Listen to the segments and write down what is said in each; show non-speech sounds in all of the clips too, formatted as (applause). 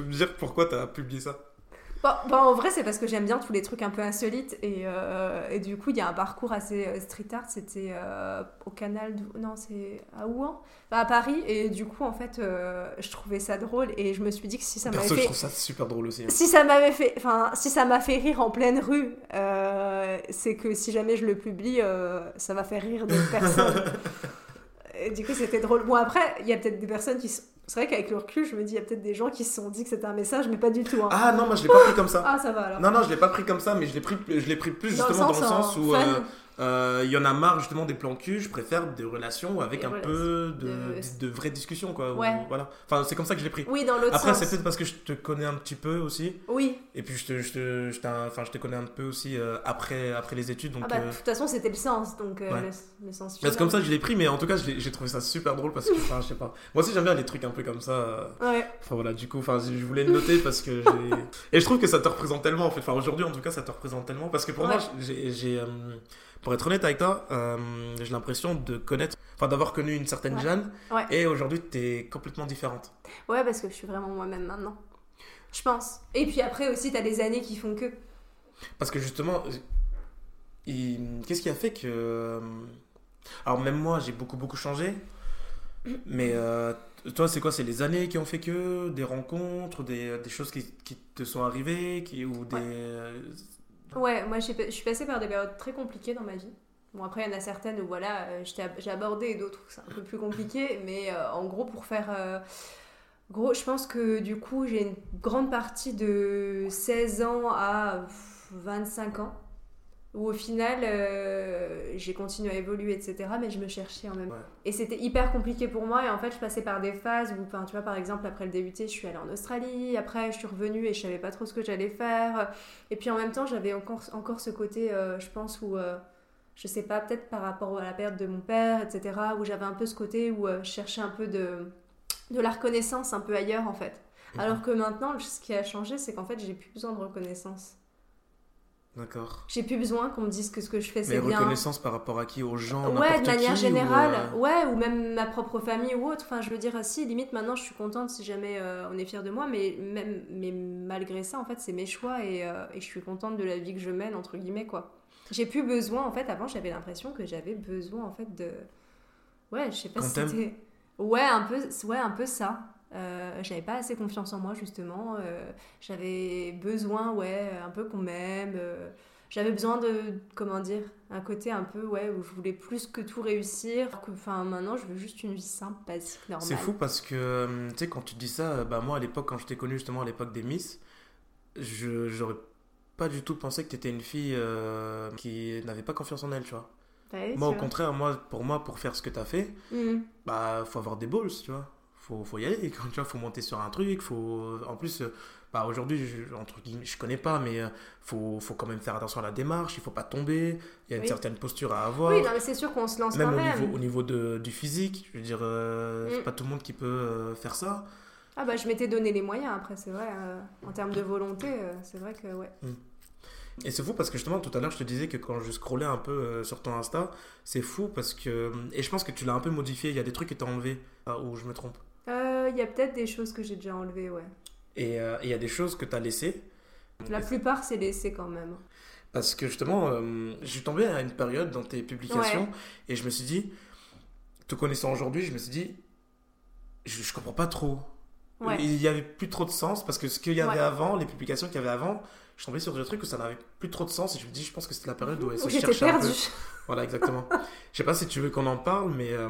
peux me dire pourquoi t'as publié ça? Bon, bon, en vrai, c'est parce que j'aime bien tous les trucs un peu insolites. Et, euh, et du coup, il y a un parcours assez euh, street art. C'était euh, au canal. Non, c'est à Ouan? Enfin, À Paris. Et du coup, en fait, euh, je trouvais ça drôle. Et je me suis dit que si ça m'avait Perso, je fait. trouve ça super drôle aussi. hein. Si ça m'avait fait, enfin, si ça m'a fait rire en pleine rue, c'est que si jamais je le publie, ça va faire rire d'autres (laughs) personnes. Et du coup, c'était drôle. Bon, après, il y a peut-être des personnes qui. s- C'est vrai qu'avec le recul, je me dis, il y a peut-être des gens qui se sont dit que c'était un message, mais pas du tout. hein. Ah non, moi je l'ai pas pris comme ça. Ah, ça va alors. Non, non, je l'ai pas pris comme ça, mais je l'ai pris, je l'ai pris plus Dans le justement dans le sens, sens en où. Euh, euh, il y en a marre justement des plans cul, je préfère des relations avec Des un relations peu de, de- de, vraies discussions quoi. ou- Ouais. voilà. Enfin, c'est comme ça que je l'ai pris. Oui, dans l'autre Après, c'est peut-être parce que je te connais un petit peu aussi, Oui. et puis je te, je te, je enfin, je te connais un peu aussi euh, après, après les études, donc. Ah bah, euh, de toute façon, c'était le sens, donc euh, Ouais. le, le sens c'est comme ça que je l'ai pris, mais en tout cas, j'ai trouvé ça super drôle parce que, enfin, je sais pas. Moi aussi, j'aime bien les trucs un peu comme ça. euh, Ouais. Enfin voilà, du coup, enfin, je voulais le noter parce que j'ai. (laughs) Et je trouve que ça te représente tellement en fait. Enfin, aujourd'hui en tout cas, ça te représente tellement. Parce que pour moi, j'ai. Euh, Pour être honnête avec toi, euh, j'ai l'impression de connaître. Enfin, d'avoir connu une certaine Ouais. Jeanne. Ouais. Et aujourd'hui, t'es complètement différente. ouais, parce que je suis vraiment moi-même maintenant. Je pense. Et puis après aussi, t'as des années qui font que. Parce que justement, il- qu'est-ce qui a fait que. euh, Alors, même moi, j'ai beaucoup, beaucoup changé. Mais euh, toi, c'est quoi? C'est les années qui ont fait que? Des rencontres Des, des choses qui, qui te sont arrivées qui, Ou des. Ouais. Ouais, moi je suis passée par des périodes très compliquées dans ma vie. Bon, après, il y en a certaines où voilà, euh, j'ai abordé et d'autres où c'est un peu plus compliqué. (laughs) Mais euh, en gros, pour faire. euh, Gros, je pense que du coup, j'ai une grande partie de 16 ans à pff, 25 ans. Où au final, euh, j'ai continué à évoluer, etc. Mais je me cherchais en même temps. Ouais. Et c'était hyper compliqué pour moi. Et en fait, je passais par des phases où, enfin, tu vois, par exemple, après le DUT, je suis allée en Australie. Après, je suis revenue et je savais pas trop ce que j'allais faire. Et puis en même temps, j'avais encore, encore ce côté, euh, je pense, où, euh, je sais pas, peut-être par rapport à la perte de mon père, etc., où j'avais un peu ce côté où euh, je cherchais un peu de, de la reconnaissance un peu ailleurs, en fait. Mhm. Alors que maintenant, ce qui a changé, c'est qu'en fait, j'ai plus besoin de reconnaissance. D'accord. J'ai plus besoin qu'on me dise que ce que je fais, Mais c'est bien. reconnaissance par rapport à qui Aux gens Ouais, de manière qui, générale, ou, euh, ouais, ou même ma propre famille ou autre. Enfin, je veux dire, si, limite, maintenant, je suis contente si jamais euh, on est fier de moi, mais, même, mais malgré ça, en fait, c'est mes choix et, euh, et je suis contente de la vie que je mène, entre guillemets, quoi. J'ai plus besoin, en fait, avant, j'avais l'impression que j'avais besoin, en fait, de. Ouais, je sais pas si c'était. Ouais, un peu, ouais, un peu ça. Euh, j'avais pas assez confiance en moi, justement. Euh, j'avais besoin, ouais, un peu qu'on m'aime. euh, j'avais besoin de, comment dire, un côté un peu, ouais, où je voulais plus que tout réussir. Enfin, maintenant, je veux juste une vie simple, basique, normale. C'est fou parce que, tu sais, quand tu dis ça, bah moi à l'époque, quand je t'ai connu justement à l'époque des Miss, je j'aurais pas du tout pensé que t'étais une fille qui n'avait pas confiance en elle, tu vois. Ouais, moi, au vois. contraire, moi, pour moi, pour faire ce que t'as fait, Mhm. bah faut avoir des balls, tu vois. Faut, faut y aller, quand, tu vois, faut monter sur un truc, faut... En plus, euh, bah aujourd'hui, je, entre guillemets, je connais pas, mais euh, faut, faut quand même faire attention à la démarche, il faut pas tomber, il y a une Oui. certaine posture à avoir. Oui, non, mais c'est sûr qu'on se lance Même quand au même. niveau, au niveau de, du physique, je veux dire, euh, c'est Mm. pas tout le monde qui peut euh, faire ça. Ah bah, je m'étais donné les moyens, après, c'est vrai. euh, en termes de volonté, c'est vrai que, ouais. Et c'est fou parce que justement, tout à l'heure, je te disais que quand je scrollais un peu sur ton Insta, c'est fou parce que. Et je pense que tu l'as un peu modifié, il y a des trucs que tu as enlevés, ou je me trompe. Euh, Il y a peut-être des choses que j'ai déjà enlevées, ouais. Et euh, il y a des choses que tu as laissées. La plupart, c'est laissé quand même. Parce que justement, euh, je suis tombé à une période dans tes publications Ouais. et je me suis dit, te connaissant aujourd'hui, je me suis dit, je, je comprends pas trop. Ouais. Il y avait plus trop de sens parce que ce qu'il y avait Ouais. avant, les publications qu'il y avait avant, je tombé sur des trucs où ça n'avait plus trop de sens et je me dis, je pense que c'était la période où (laughs) elle se Où j'étais cherchait un peu. Voilà, exactement. Je sais pas si tu veux qu'on en parle, mais. euh,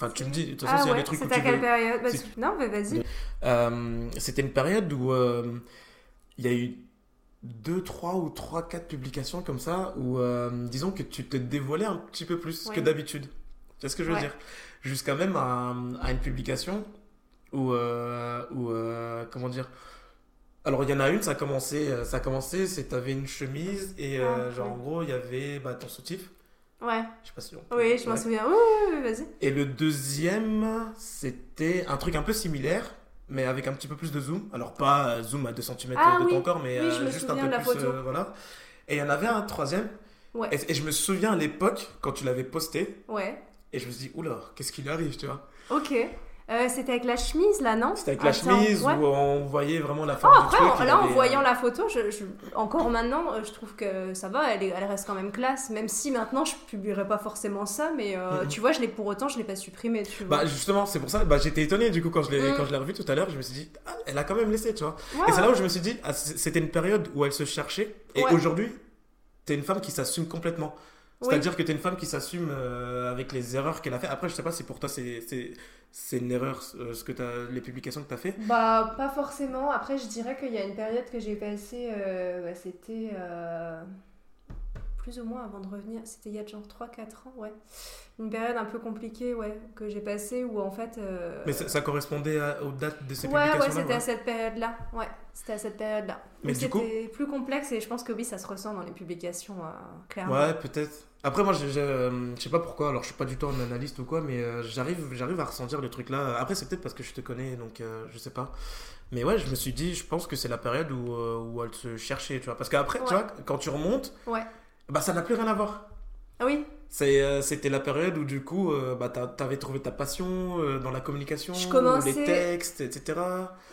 Enfin, tu me dis, de toute façon, Ah s'il y a ouais, des trucs c'est à tu quelle veux. période Bah, Si- Non, mais vas-y. Euh, C'était une période où euh, il y a eu deux, trois ou trois, quatre publications comme ça où, euh, disons que tu te dévoilais un petit peu plus que d'habitude. Tu ce que je veux Ouais. dire? Jusqu'à même à, à une publication où, où comment dire? Alors il y en a une, ça a commencé, ça a commencé, c'est t'avais une chemise et Ah, genre en gros il y avait bah, ton soutif. Ouais. Je sais pas si on peut- Oui, je m'en ouais. souviens. Oui, oui, oui, vas-y. Et le deuxième, c'était un truc un peu similaire, mais avec un petit peu plus de zoom. Alors pas euh, zoom à 2 cm Ah de oui. ton corps, mais Oui, euh, me juste un peu de la plus. photo. euh, voilà. Et il y en avait un troisième. Ouais. Et, et je me souviens à l'époque, quand tu l'avais posté, Ouais. et je me suis dit, oula, qu'est-ce qui lui arrive, tu vois Ok. Euh, c'était avec la chemise là, non C'était avec la Attends, chemise ouais. où on voyait vraiment la Oh, forme après, du truc. en- il là, en avait, voyant euh, la photo, je, je- encore maintenant, euh, je trouve que ça va, elle, elle reste quand même classe. Même si maintenant, je publierai pas forcément ça, mais euh, tu vois, je l'ai pour autant, je l'ai pas supprimé, tu vois. Bah justement, c'est pour ça, bah, j'étais étonné du coup quand je l'ai Mm. quand je l'ai revu tout à l'heure, je me suis dit, ah, elle a quand même laissé, tu vois. Ouais, Et c'est ouais. là où je me suis dit, ah, c'était une période où elle se cherchait, et aujourd'hui, t'es une femme qui s'assume complètement. Oui. C'est-à-dire que t'es une femme qui s'assume euh, avec les erreurs qu'elle a fait. Après, je sais pas si pour toi c'est une erreur euh, ce que as, les publications que t'as fait? Bah, pas forcément. Après, je dirais qu'il y a une période que j'ai passée, euh, bah, c'était plus ou moins avant de revenir. C'était il y a genre 3-4 ans, ouais. Une période un peu compliquée, ouais, que j'ai passée où en fait. euh, Mais ça, ça correspondait à- aux dates de ces Ouais, ouais, publications-là. c'était ouais. à cette période-là. Ouais, c'était à cette période-là. Mais du coup- C'était plus complexe et je pense que oui, ça se ressent dans les publications, euh, clairement. Ouais, peut-être. Après, moi, euh, je sais pas pourquoi, alors je suis pas du tout un analyste ou quoi, mais euh, j'arrive j'arrive à ressentir le truc là. Après, c'est peut-être parce que je te connais, donc euh, je sais pas. Mais ouais, je me suis dit, je pense que c'est la période où, euh, où elle se cherchait, tu vois. Parce qu'après, tu vois, quand tu remontes, Ouais. bah ça n'a plus rien à voir. Ah oui, euh, c'était la période où du coup, euh, bah, t'a- t'avais trouvé ta passion euh, dans la communication, commençais- les textes, etc.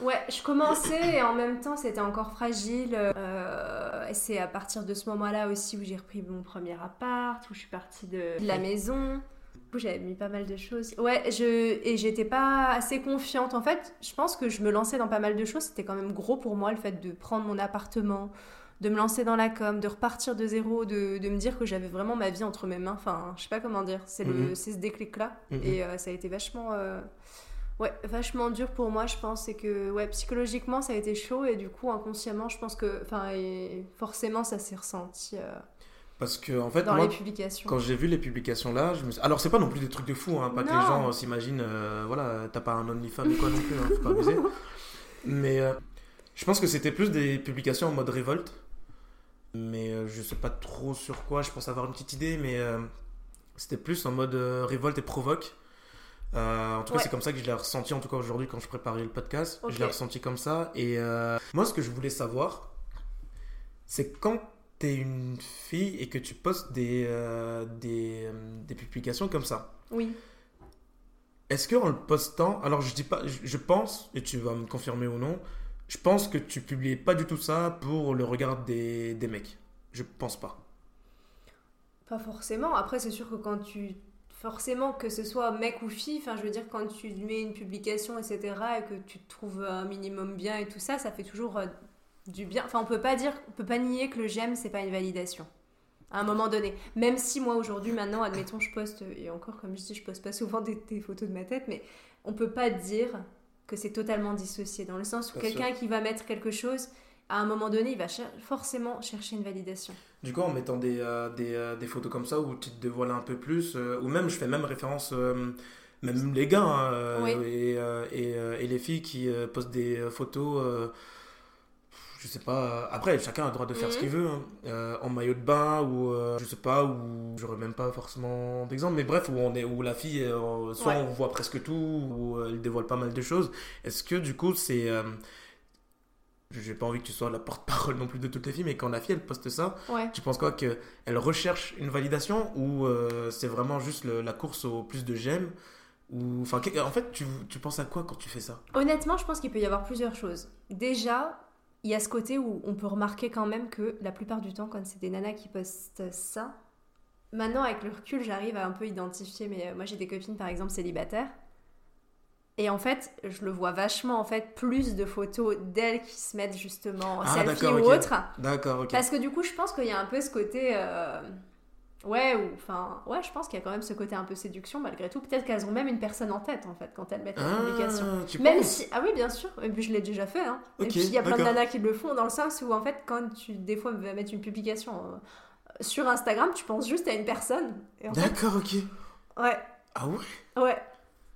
ouais, je commençais et en même temps c'était encore fragile. Euh, c'est à partir de ce moment-là aussi où j'ai repris mon premier appart, où je suis partie de, de la maison. Du coup, j'avais mis pas mal de choses. Ouais, je, et j'étais pas assez confiante. En fait, je pense que je me lançais dans pas mal de choses. C'était quand même gros pour moi le fait de prendre mon appartement, de me lancer dans la com, de repartir de zéro, de, de me dire que j'avais vraiment ma vie entre mes mains. Enfin, je sais pas comment dire. C'est le, Mhm. c'est ce déclic-là. Mhm. Et euh, ça a été vachement. euh, Ouais, vachement dur pour moi, je pense. C'est que, ouais, psychologiquement, ça a été chaud. Et du coup, inconsciemment, je pense que. Enfin, et forcément, ça s'est ressenti euh, Parce que, en fait, dans moi, les publications. Quand j'ai vu les publications là, je me suis... alors c'est pas non plus des trucs de fou, hein, pas que les gens s'imaginent, voilà, t'as pas un OnlyFans ou quoi non plus, hein, faut pas abuser. (laughs) Mais je pense que c'était plus des publications en mode révolte, mais euh, je sais pas trop sur quoi, je pense avoir une petite idée, mais euh, c'était plus en mode euh, révolte et provoque. Euh, en tout cas, Ouais. c'est comme ça que je l'ai ressenti, en tout cas aujourd'hui quand je préparais le podcast, je l'ai ressenti comme ça. Et moi, ce que je voulais savoir, c'est quand t'es une fille et que tu postes des, euh, des, euh, des publications comme ça. Oui. Est-ce que en le postant, alors je dis pas, je, je pense, et tu vas me confirmer ou non, je pense que tu publiais pas du tout ça pour le regard des, des mecs. Je pense pas. Pas forcément. Après, c'est sûr que quand tu. Forcément, que ce soit mec ou fille, enfin, je veux dire, quand tu mets une publication, etc., et que tu te trouves un minimum bien et tout ça, ça fait toujours euh, du bien. Enfin, on peut pas dire, on peut pas nier que le j'aime, c'est pas une validation. À un moment donné. Même si moi, aujourd'hui, maintenant, admettons, je poste, et encore, comme je dis, je poste pas souvent des, des photos de ma tête, mais on peut pas dire que c'est totalement dissocié. Dans le sens où quelqu'un qui va mettre quelque chose, à un moment donné, il va cher- forcément chercher une validation. Du coup, en mettant des, euh, des, euh, des photos comme ça où tu te dévoiles un peu plus, euh, ou même je fais même référence, même les gars hein, Oui. et, et, et les filles qui postent des photos, je sais pas, après chacun a le droit de faire ce Mhm. qu'il veut, hein, euh, en maillot de bain ou euh, je sais pas, ou j'aurais même pas forcément d'exemple, mais bref, où, on est, où la fille, euh, soit Ouais. on voit presque tout, ou euh, elle dévoile pas mal de choses. Est-ce que du coup c'est. j'ai pas envie que tu sois la porte-parole non plus de toutes les filles, mais quand la fille elle poste ça, Ouais. tu penses quoi qu'elle recherche une validation ou c'est vraiment juste le- la course au plus de j'aime ou enfin en fait tu, tu penses à quoi quand tu fais ça? Honnêtement, je pense qu'il peut y avoir plusieurs choses. Déjà, il y a ce côté où on peut remarquer quand même que la plupart du temps, quand c'est des nanas qui postent ça, maintenant avec le recul, j'arrive à un peu identifier. Mais euh, moi, j'ai des copines par exemple célibataires. Et en fait, je le vois vachement en fait plus de photos d'elles qui se mettent justement en Ah, selfie ou autre. D'accord, ok. Parce que du coup, je pense qu'il y a un peu ce côté. euh, Ouais, ou enfin, ouais, je pense qu'il y a quand même ce côté un peu séduction malgré tout. Peut-être qu'elles ont même une personne en tête en fait quand elles mettent la publication. Ah, tu Même penses si, ah oui, bien sûr, et puis je l'ai déjà fait. Hein. Ok, et puis il y a plein de nanas qui le font dans le sens où en fait, quand tu des fois vas mettre une publication euh, sur Instagram, tu penses juste à une personne. D'accord, ok. ouais, Ah ouais? Ouais,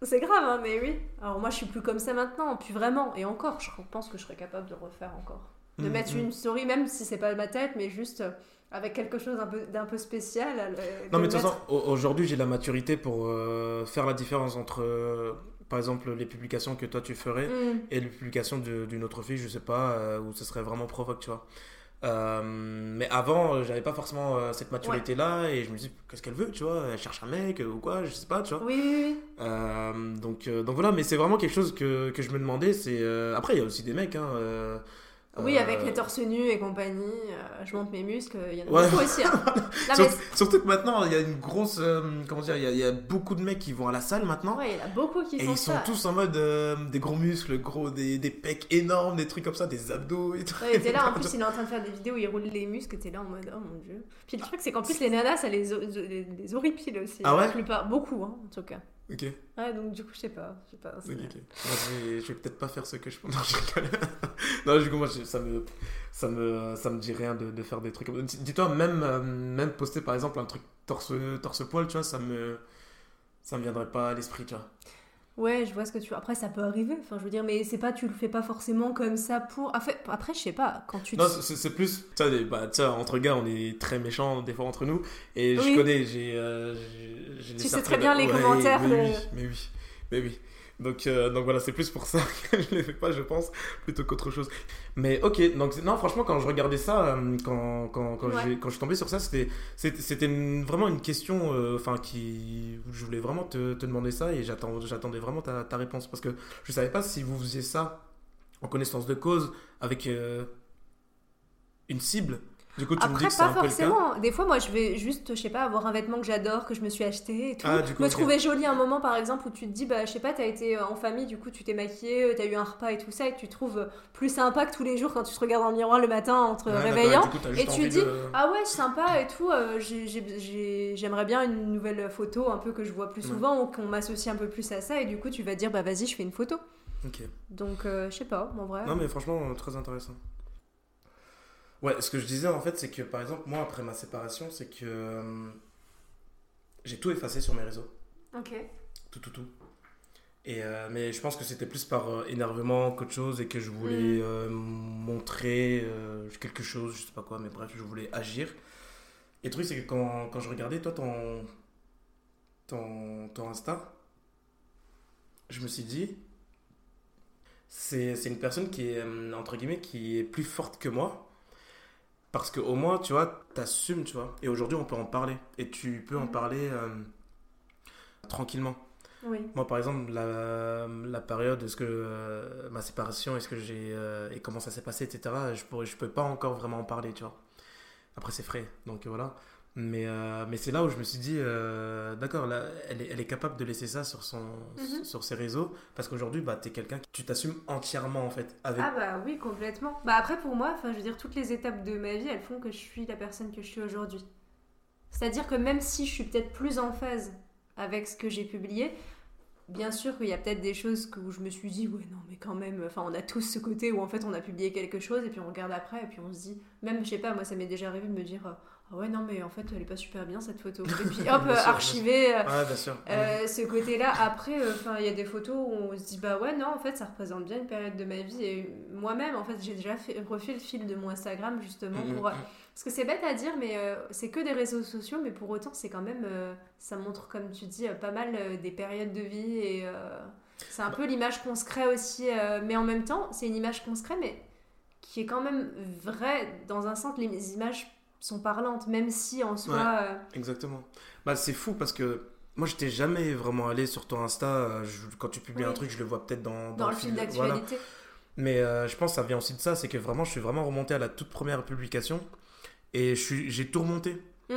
c'est grave, hein, mais oui. Alors moi, je suis plus comme ça maintenant, plus vraiment. Et encore, je pense que je serais capable de refaire encore, de Mhm, mettre mhm. une story, même si c'est pas ma tête, mais juste euh, avec quelque chose peu d'un peu spécial. euh, Non, mais de toute façon, au- aujourd'hui, j'ai la maturité pour euh, faire la différence entre, euh, par exemple, les publications que toi tu ferais Hmm. et les publications d'une autre fille, je sais pas, où ce serait vraiment provoque, tu vois. Mais avant, j'avais pas forcément cette maturité-là et je me dis, qu'est-ce qu'elle veut, tu vois? Elle cherche un mec ou quoi, je sais pas, tu vois. Oui, oui, oui. Donc, donc voilà, mais c'est vraiment quelque chose que, que je me demandais. C'est Après, il y a aussi des mecs. Hein, euh, Oui, euh, avec les torse nus et compagnie, euh, je monte mes muscles, il y en a Ouais. beaucoup aussi. hein. (laughs) Mais Surtout, que maintenant, il y a une grosse. euh, comment dire Il y, a- il y a beaucoup de mecs qui vont à la salle maintenant. Ouais, il y en a beaucoup qui Et font ils sont tous en mode euh, des gros muscles, gros, des, des pecs énormes, des trucs comme ça, des abdos et tout. Ouais, (laughs) t'es là, en plus, il est en train de faire des vidéos où il roule les muscles, et t'es là en mode, oh mon dieu. Puis le truc, c'est qu'en plus, les nanas, ça les, les, les horripile aussi. Ah ouais La plupart, beaucoup, hein, en tout cas. Ok, Ouais, donc du coup, je sais pas. Je sais pas. Moi, je vais, peut-être pas faire ce que je pense. (laughs) Non, je rigole. non, du coup, moi, je- ça me, ça me, ça me dit rien de, de faire des trucs comme Dis-toi, même, euh, même poster par exemple un truc torse, torse poil, tu vois, ça me, ça me viendrait pas à l'esprit, tu vois. Ouais, je vois ce que tu. Après, ça peut arriver. Enfin, je veux dire, mais c'est pas, tu le fais pas forcément comme ça pour. Après, après je sais pas. Quand tu. Non, c'est plus, des- bah, entre gars, on est très méchants des fois entre nous. Et je connais, j'ai. euh, Tu sais très bien les Ouais, commentaires Mais de- oui, mais oui, mais oui. Donc, euh, donc voilà, c'est plus pour ça (laughs) que je les fais pas, je pense, plutôt qu'autre chose. Mais ok, donc non, franchement, quand je regardais ça, euh, quand, quand, quand, Ouais. quand je suis tombé sur ça, c'était vraiment une question, euh, enfin, qui. Je voulais vraiment te, te demander ça et j'attendais vraiment ta, ta réponse parce que je savais pas si vous faisiez ça en connaissance de cause avec euh, une cible. Du coup, tu me dis Après, que c'est pas un peu forcément. Des fois, moi, je vais juste, je sais pas, avoir un vêtement que j'adore, que je me suis acheté et tout. Ah, du coup, me trouver jolie un moment, par exemple, où tu te dis, bah, je sais pas, t'as été en famille, du coup, tu t'es maquillée, t'as eu un repas et tout ça, et tu te trouves plus sympa que tous les jours quand tu te regardes dans le miroir le matin en te Ouais, réveillant. coup, Et tu dis, de- ah ouais, sympa et tout, euh, j'ai- j'ai- j'ai- j'aimerais bien une nouvelle photo, un peu que je vois plus Ouais. souvent, ou qu'on m'associe un peu plus à ça, et du coup, tu vas dire, bah, vas-y, je fais une photo. Ok. Donc, euh, je sais pas, en vrai. Non, mais franchement, euh, très intéressant. Ouais, ce que je disais en fait, c'est que par exemple, moi, après ma séparation, c'est que euh, j'ai tout effacé sur mes réseaux. Ok. Tout, tout, tout. Et, euh, mais je pense que c'était plus par euh, énervement qu'autre chose et que je voulais Mm. euh, montrer quelque chose, je sais pas quoi, mais bref, je voulais agir. Et le truc, c'est que quand, quand je regardais, toi, ton, ton, ton Insta, je me suis dit, c'est c'est une personne qui est, entre guillemets, qui est plus forte que moi. Parce qu'au moins, tu vois, t'assumes, tu vois. Et aujourd'hui, on peut en parler. Et tu peux en Mhm. parler euh, tranquillement. Oui. Moi, par exemple, la, la période, est-ce que euh, ma séparation, est-ce que j'ai euh, et comment ça s'est passé, etc. Je pourrais, je peux pas encore vraiment en parler, tu vois. Après, c'est frais, donc voilà. Mais, euh, mais c'est là où je me suis dit, euh, d'accord, là, elle est, elle est capable de laisser ça sur, son, Mhm. sur ses réseaux, parce qu'aujourd'hui, bah, t'es quelqu'un qui tu t'assumes entièrement, en fait. Avec... Ah bah oui, complètement. Bah après pour moi, je veux dire, toutes les étapes de ma vie, elles font que je suis la personne que je suis aujourd'hui. C'est-à-dire que même si je suis peut-être plus en phase avec ce que j'ai publié, bien sûr qu'il y a peut-être des choses où je me suis dit, ouais non mais quand même, enfin on a tous ce côté où en fait on a publié quelque chose et puis on regarde après et puis on se dit, même je sais pas, moi ça m'est déjà arrivé de me dire, ah ouais non mais en fait elle est pas super bien cette photo. (laughs) Et puis hop, sûr, archiver. euh, bien sûr. euh, ce côté-là, après, euh, enfin, il y a des photos où on se dit bah ouais non en fait ça représente bien une période de ma vie et moi-même en fait j'ai déjà fait, refait le fil de mon Instagram justement Mhm, pour euh, parce que c'est bête à dire mais euh, c'est que des réseaux sociaux mais pour autant c'est quand même euh, ça montre comme tu dis euh, pas mal euh, des périodes de vie et euh, c'est un peu l'image qu'on se crée aussi euh, mais en même temps c'est une image qu'on se crée mais qui est quand même vraie dans un sens les images sont parlantes même si en soi Ouais. euh, Exactement. Bah, c'est fou parce que moi, j'étais jamais vraiment allé sur ton Insta. euh, je- quand tu publies Oui. un truc, je le vois peut-être dans, dans le fil de- voilà. d'actualité Mais euh, je pense que ça vient aussi de ça, c'est que vraiment, je suis vraiment remonté à la toute première publication et je j'ai tout remonté. Mm.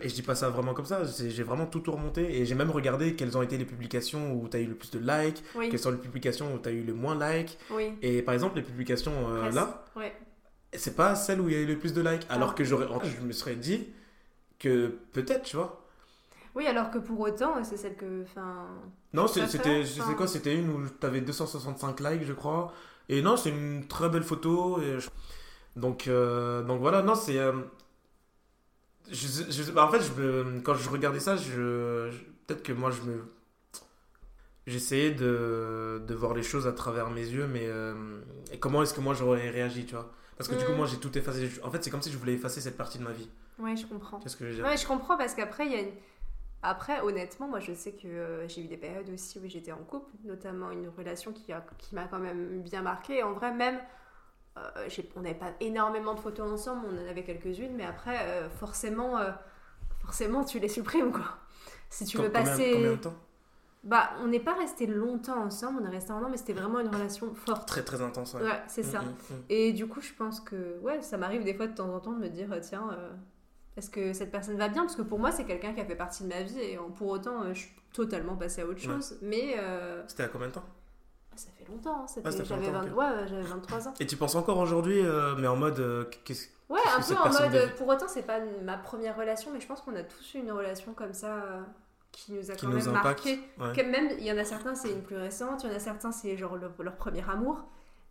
Et je dis pas ça vraiment comme ça, j'ai vraiment tout, tout remonté et j'ai même regardé quelles ont été les publications où tu as eu le plus de likes, oui quelles sont les publications où tu as eu le moins likes. oui Et par exemple, les publications euh, là, ouais c'est pas celle où il y a eu le plus de likes. Alors Ah. que j'aurais, en fait, je me serais dit que peut-être, tu vois. Oui, alors que pour autant, c'est celle que. Enfin. Non, c'était, quoi, c'était une où t'avais 265 likes, je crois. Et non, c'est une très belle photo. Et je- donc, euh, donc voilà, non, c'est. euh, je, je bah, en fait, je quand je regardais ça, je, je- peut-être que moi, je me. J'essayais de, de voir les choses à travers mes yeux, mais euh, et comment est-ce que moi j'aurais réagi, tu vois Parce que du coup, Mm. moi, j'ai tout effacé. En fait, c'est comme si je voulais effacer cette partie de ma vie. Ouais, je comprends. Qu'est-ce que je veux dire Ouais, je comprends parce qu'après, il y a une. Après, honnêtement, moi, je sais que euh, j'ai eu des périodes aussi où j'étais en couple, notamment une relation qui, a, qui m'a quand même bien marqué. En vrai, même euh, on n'avait pas énormément de photos ensemble, on en avait quelques-unes, mais après, euh, forcément, forcément, tu les supprimes, quoi. Si tu veux Combien- passer... Combien de temps Bah, on n'est pas resté longtemps ensemble, on est resté un an, mais c'était vraiment une relation forte. Très très intense. Ouais, Ouais, c'est ça. Mm, mm, mm. Et du coup, je pense que ouais, ça m'arrive des fois de temps en temps de me dire tiens, euh, est-ce que cette personne va bien? Parce que pour moi, c'est quelqu'un qui a fait partie de ma vie et euh, pour autant, euh, je suis totalement passée à autre Ouais. chose. Mais euh, C'était à combien de temps? ça fait longtemps, hein, Ah, j'avais longtemps, 20 ok. ouais, j'avais 23 ans. Et tu penses encore aujourd'hui, euh, mais en mode. euh, qu'est-ce- Ouais, un que peu en mode. Pour autant, c'est pas ma première relation, mais je pense qu'on a tous eu une relation comme ça euh, qui nous a Qui quand nous même impacte, marqué. ouais. Quand même, il y en a certains, c'est une plus récente, il y en a certains, c'est genre leur, leur premier amour.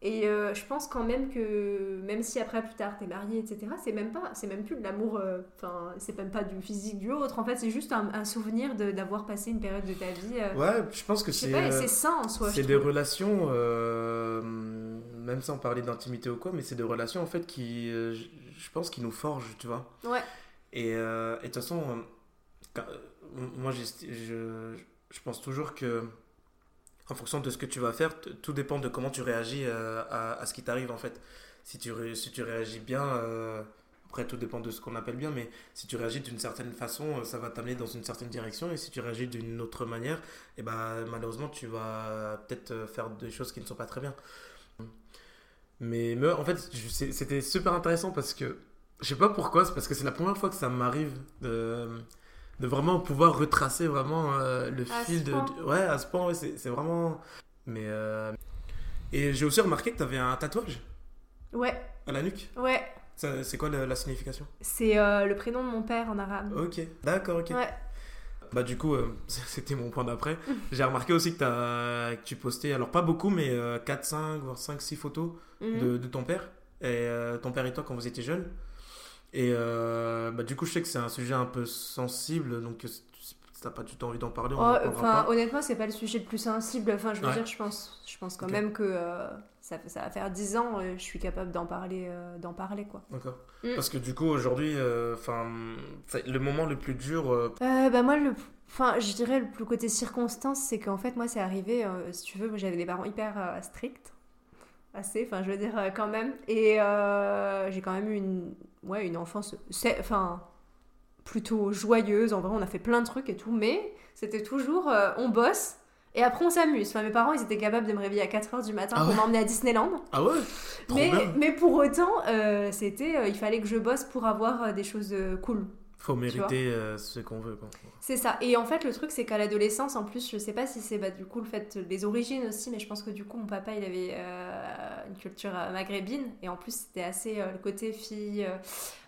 Et euh, je pense quand même que, même si après plus tard t'es marié, etc., c'est même pas, c'est même plus de l'amour, euh, enfin, c'est même pas du physique du autre. En fait, c'est juste un, un souvenir d'avoir passé une période de ta vie. euh, Ouais, je pense que c'est. euh, c'est sain en soi. C'est des trouve. relations, euh, même sans parler d'intimité ou quoi, mais c'est des relations en fait qui, euh, je pense, qui nous forgent, tu vois. Ouais. Et euh, et de toute façon, euh, quand- euh, moi je, je pense toujours que, en fonction de ce que tu vas faire, tout dépend de comment tu réagis euh, à, à ce qui t'arrive en fait. Si tu, si tu réagis bien, euh, après tout dépend de ce qu'on appelle bien, mais si tu réagis d'une certaine façon, euh, ça va t'amener dans une certaine direction, et si tu réagis d'une autre manière, et ben malheureusement tu vas peut-être faire des choses qui ne sont pas très bien. Mais, en fait, c'était super intéressant parce que je sais pas pourquoi, c'est parce que c'est la première fois que ça m'arrive de vraiment pouvoir retracer vraiment euh, le À fil de, Ouais, à ce point, ouais, c'est vraiment. Mais. euh, Et j'ai aussi remarqué que tu avais un tatouage Ouais, à la nuque. ouais. C'est quoi la, la signification? C'est euh, le prénom de mon père en arabe. Ok, d'accord, ok. Ouais. Bah du coup, (laughs) c'était mon point d'après. (laughs) J'ai remarqué aussi que, t'as- que tu postais, alors pas beaucoup, mais euh, 4, 5, voire 5, 6 photos Mhm. de, de ton père. Et ton père et toi quand vous étiez jeunes. Et euh, bah, du coup, je sais que c'est un sujet un peu sensible, donc euh, t'as pas du tout envie d'en parler, on Oh, pas. honnêtement, c'est pas le sujet le plus sensible. Enfin, je veux Ouais. dire, je pense, je pense quand même que euh, ça, ça va faire 10 ans, je suis capable d'en parler, euh, d'en parler, quoi. D'accord. Mm. Parce que du coup, aujourd'hui, enfin, le moment le plus dur. bah moi, le, enfin, je dirais le plus côté circonstance, c'est qu'en fait, moi, c'est arrivé, si tu veux, j'avais des parents hyper stricts, assez, enfin, je veux dire, quand même, et j'ai quand même eu une, ouais, une enfance, c'est- enfin, plutôt joyeuse. En vrai, on a fait plein de trucs et tout, mais c'était toujours, euh, on bosse. Et après, on s'amuse. Enfin, mes parents, ils étaient capables de me réveiller à 4h du matin Ah pour ouais m'emmener à Disneyland. Ah ouais? Mais, pour autant, euh, c'était, euh, il fallait que je bosse pour avoir des choses cool. Faut mériter euh, ce qu'on veut. C'est ça. Et en fait, le truc, c'est qu'à l'adolescence, en plus, je sais pas si c'est bah, du coup le fait des origines aussi, mais je pense que du coup, mon papa, il avait euh, une culture euh, maghrébine. Et en plus, c'était assez euh, le côté fille,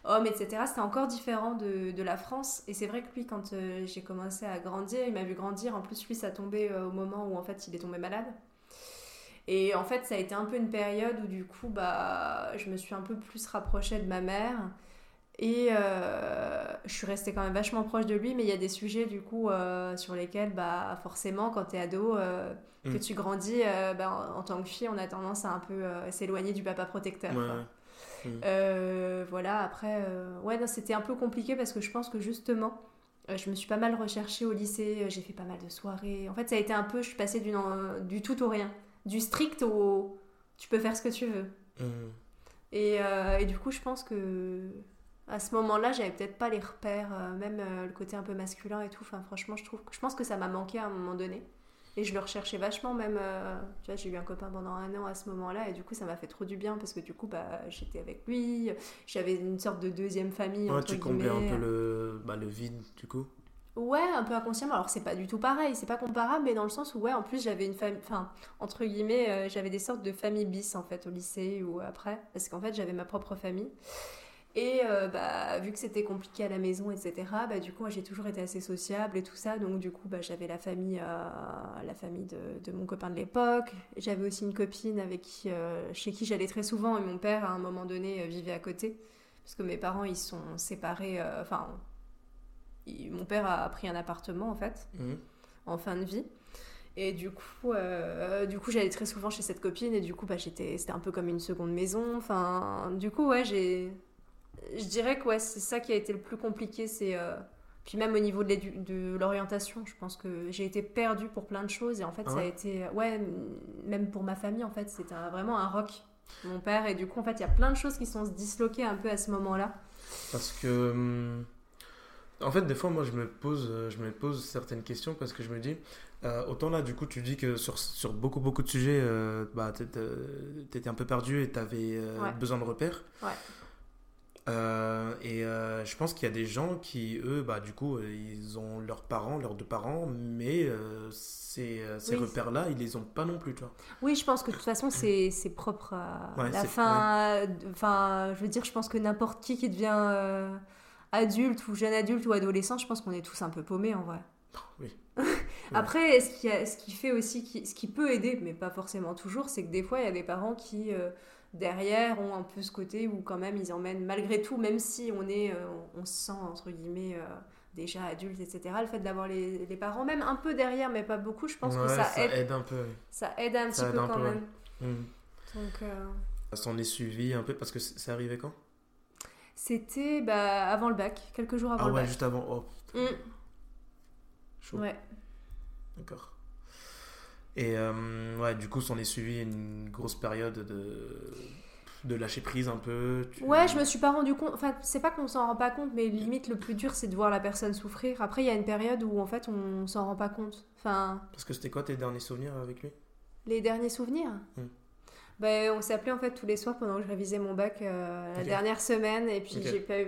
homme, etc. C'était encore différent de, de la France. Et c'est vrai que lui, quand j'ai commencé à grandir, il m'a vu grandir. En plus, lui, ça tombait au moment où en fait, il est tombé malade. Et en fait, ça a été un peu une période où du coup, bah, je me suis un peu plus rapprochée de ma mère. Et euh, je suis restée quand même vachement proche de lui, mais il y a des sujets du coup euh, sur lesquels, bah, forcément, quand t'es ado, euh, Mm. que tu grandis, bah, en, en tant que fille, on a tendance à un peu s'éloigner du papa protecteur. Ouais. Mm. Voilà, après, ouais, non, c'était un peu compliqué parce que je pense que justement, je me suis pas mal recherchée au lycée, j'ai fait pas mal de soirées. En fait, ça a été un peu, je suis passée du, tout au rien, du strict au tu peux faire ce que tu veux. Mm. Et, et du coup, je pense que à ce moment-là, j'avais peut-être pas les repères, euh, même euh, le côté un peu masculin et tout. Enfin, franchement, je trouve, je pense que ça m'a manqué à un moment donné. Et je le recherchais vachement, même. euh, tu vois, j'ai eu un copain pendant un an à ce moment-là, et du coup, ça m'a fait trop du bien parce que du coup, bah, j'étais avec lui, j'avais une sorte de deuxième famille. Ouais, entre tu comblais un peu le, bah, le vide, du coup. Ouais, un peu inconsciemment. Alors, c'est pas du tout pareil, c'est pas comparable, mais dans le sens où, ouais, en plus, j'avais une famille. Enfin, entre guillemets, j'avais des sortes de familles bis, en fait, au lycée ou après. Parce qu'en fait, j'avais ma propre famille. Et euh, bah, vu que c'était compliqué à la maison, etc., bah, du coup, j'ai toujours été assez sociable et tout ça. Donc, du coup, bah, j'avais la famille, euh, la famille de, de mon copain de l'époque. J'avais aussi une copine avec qui, euh, chez qui j'allais très souvent. Et mon père, à un moment donné, vivait à côté. Parce que mes parents, ils sont séparés. Enfin, mon père a pris un appartement, en fait Mm. en fin de vie. Et du coup, euh, du coup, j'allais très souvent chez cette copine et du coup, bah, j'étais, c'était un peu comme une seconde maison. Enfin, du coup, ouais, j'ai, je dirais que ouais, c'est ça qui a été le plus compliqué, c'est euh, puis même au niveau de, l'orientation, je pense que j'ai été perdue pour plein de choses et en fait, Ah ça a ouais été, ouais, m- même pour ma famille, en fait, c'était vraiment un rock. mon père. Et du coup, en fait, il y a plein de choses qui sont disloquées un peu à ce moment-là. Parce que. hum, En fait, des fois, moi, je me pose, euh, je me pose certaines questions parce que je me dis, euh, autant là, du coup, tu dis que sur, sur beaucoup, beaucoup de sujets, euh, bah, t'étais t'étais un peu perdu et t'avais euh, Ouais. besoin de repères. Ouais. Euh, et euh, je pense qu'il y a des gens qui, eux, bah, du coup, euh, ils ont leurs parents, leurs deux parents, mais euh, ces, ces Oui. repères-là, ils les ont pas non plus, tu vois. Oui, je pense que de toute façon, c'est propre à Ouais, la fin. Enfin, je veux dire, je pense que n'importe qui qui devient adulte ou jeune adulte ou adolescent, je pense qu'on est tous un peu paumés en vrai. (laughs) Oui. Après, ce qui, a- ce qui fait aussi, qui, ce qui peut aider, mais pas forcément toujours, c'est que des fois, il y a des parents qui, derrière, ont un peu ce côté où quand même ils emmènent, malgré tout, même si on est, euh, on se sent, entre guillemets, euh, déjà adulte, etc., le fait d'avoir les, les parents, même un peu derrière, mais pas beaucoup, je pense que Ouais, ça, aide, un peu. ça aide un Ça petit aide peu un quand peu, ouais. même. Hum. Donc, euh, Ça s'en est suivi un peu parce que c'est arrivé quand? C'était bah, avant le bac, quelques jours avant Ah le ouais, bac. juste avant. Oh, Mm. chaud. Ouais. D'accord. Et euh, ouais, du coup, s'en est suivi une grosse période de, de lâcher prise un peu. tu- Ouais, je me suis pas rendu compte. Enfin, c'est pas qu'on s'en rend pas compte, mais limite le plus dur, c'est de voir la personne souffrir. Après, il y a une période où en fait, on s'en rend pas compte. Enfin, Parce que c'était quoi tes derniers souvenirs avec lui? les derniers souvenirs? Mm. Ben, on s'appelait en fait tous les soirs pendant que je révisais mon bac euh, la dernière semaine, et puis j'ai pas eu.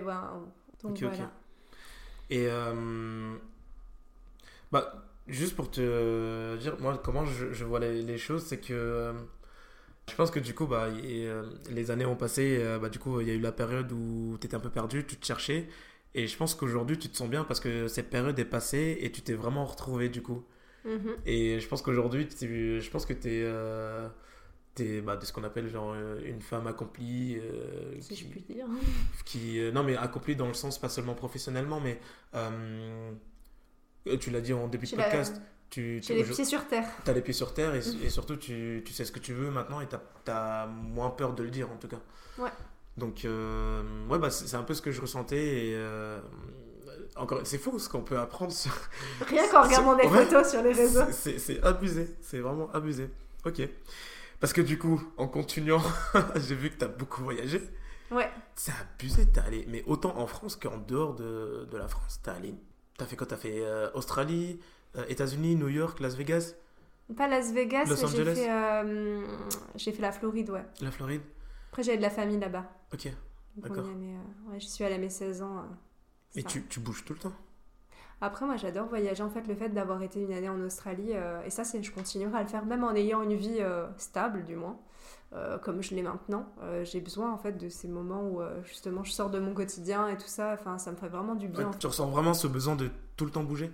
Donc Ok, ok. voilà. Et euh, bah, juste pour te dire, moi, comment je, je vois les, les choses, c'est que euh, je pense que du coup, bah, et, euh, les années ont passé, euh, bah, du coup, il y a eu la période où tu étais un peu perdu, tu te cherchais. Et je pense qu'aujourd'hui, tu te sens bien parce que cette période est passée et tu t'es vraiment retrouvé du coup. Mhm. Et je pense qu'aujourd'hui, je pense que tu es, bah, de ce qu'on appelle genre une femme accomplie. euh, Si qui, je puis dire. qui, euh, non, mais accomplie dans le sens pas seulement professionnellement, mais euh, tu l'as dit en début de podcast, tu, tu les pieds sur terre. as les pieds sur terre et, et surtout tu, tu sais ce que tu veux maintenant et tu as, moins peur de le dire en tout cas. Ouais. Donc, euh, ouais, bah, c'est un peu ce que je ressentais. Et, euh, encore, c'est fou ce qu'on peut apprendre sur, (laughs) Rien qu'en regardant des (laughs) Ouais. photos sur les réseaux. c'est- abusé, c'est vraiment abusé. Ok. Parce que du coup, en continuant, (laughs) j'ai vu que tu as beaucoup voyagé. Ouais. C'est abusé, t'es allé. Mais autant en France qu'en dehors de, de la France. T'as allé. T'as fait quoi T'as fait euh, Australie, euh, États-Unis, New York, Las Vegas, Pas Las Vegas, Los j'ai Angeles? fait, euh, j'ai fait la Floride, ouais. la Floride? Après, j'avais de la famille là-bas. Ok. D'accord. ouais, j'y suis allée à mes 16 ans. Et tu, tu bouges tout le temps? Après, moi, j'adore voyager. En fait, le fait d'avoir été une année en Australie, et ça, c'est, je continuerai à le faire, même en ayant une vie stable, du moins, euh, comme je l'ai maintenant. Euh, j'ai besoin, en fait, de ces moments où, euh, justement, je sors de mon quotidien et tout ça. Enfin, ça me ferait vraiment du bien. Ouais, Tu ressens vraiment ce besoin de tout le temps bouger?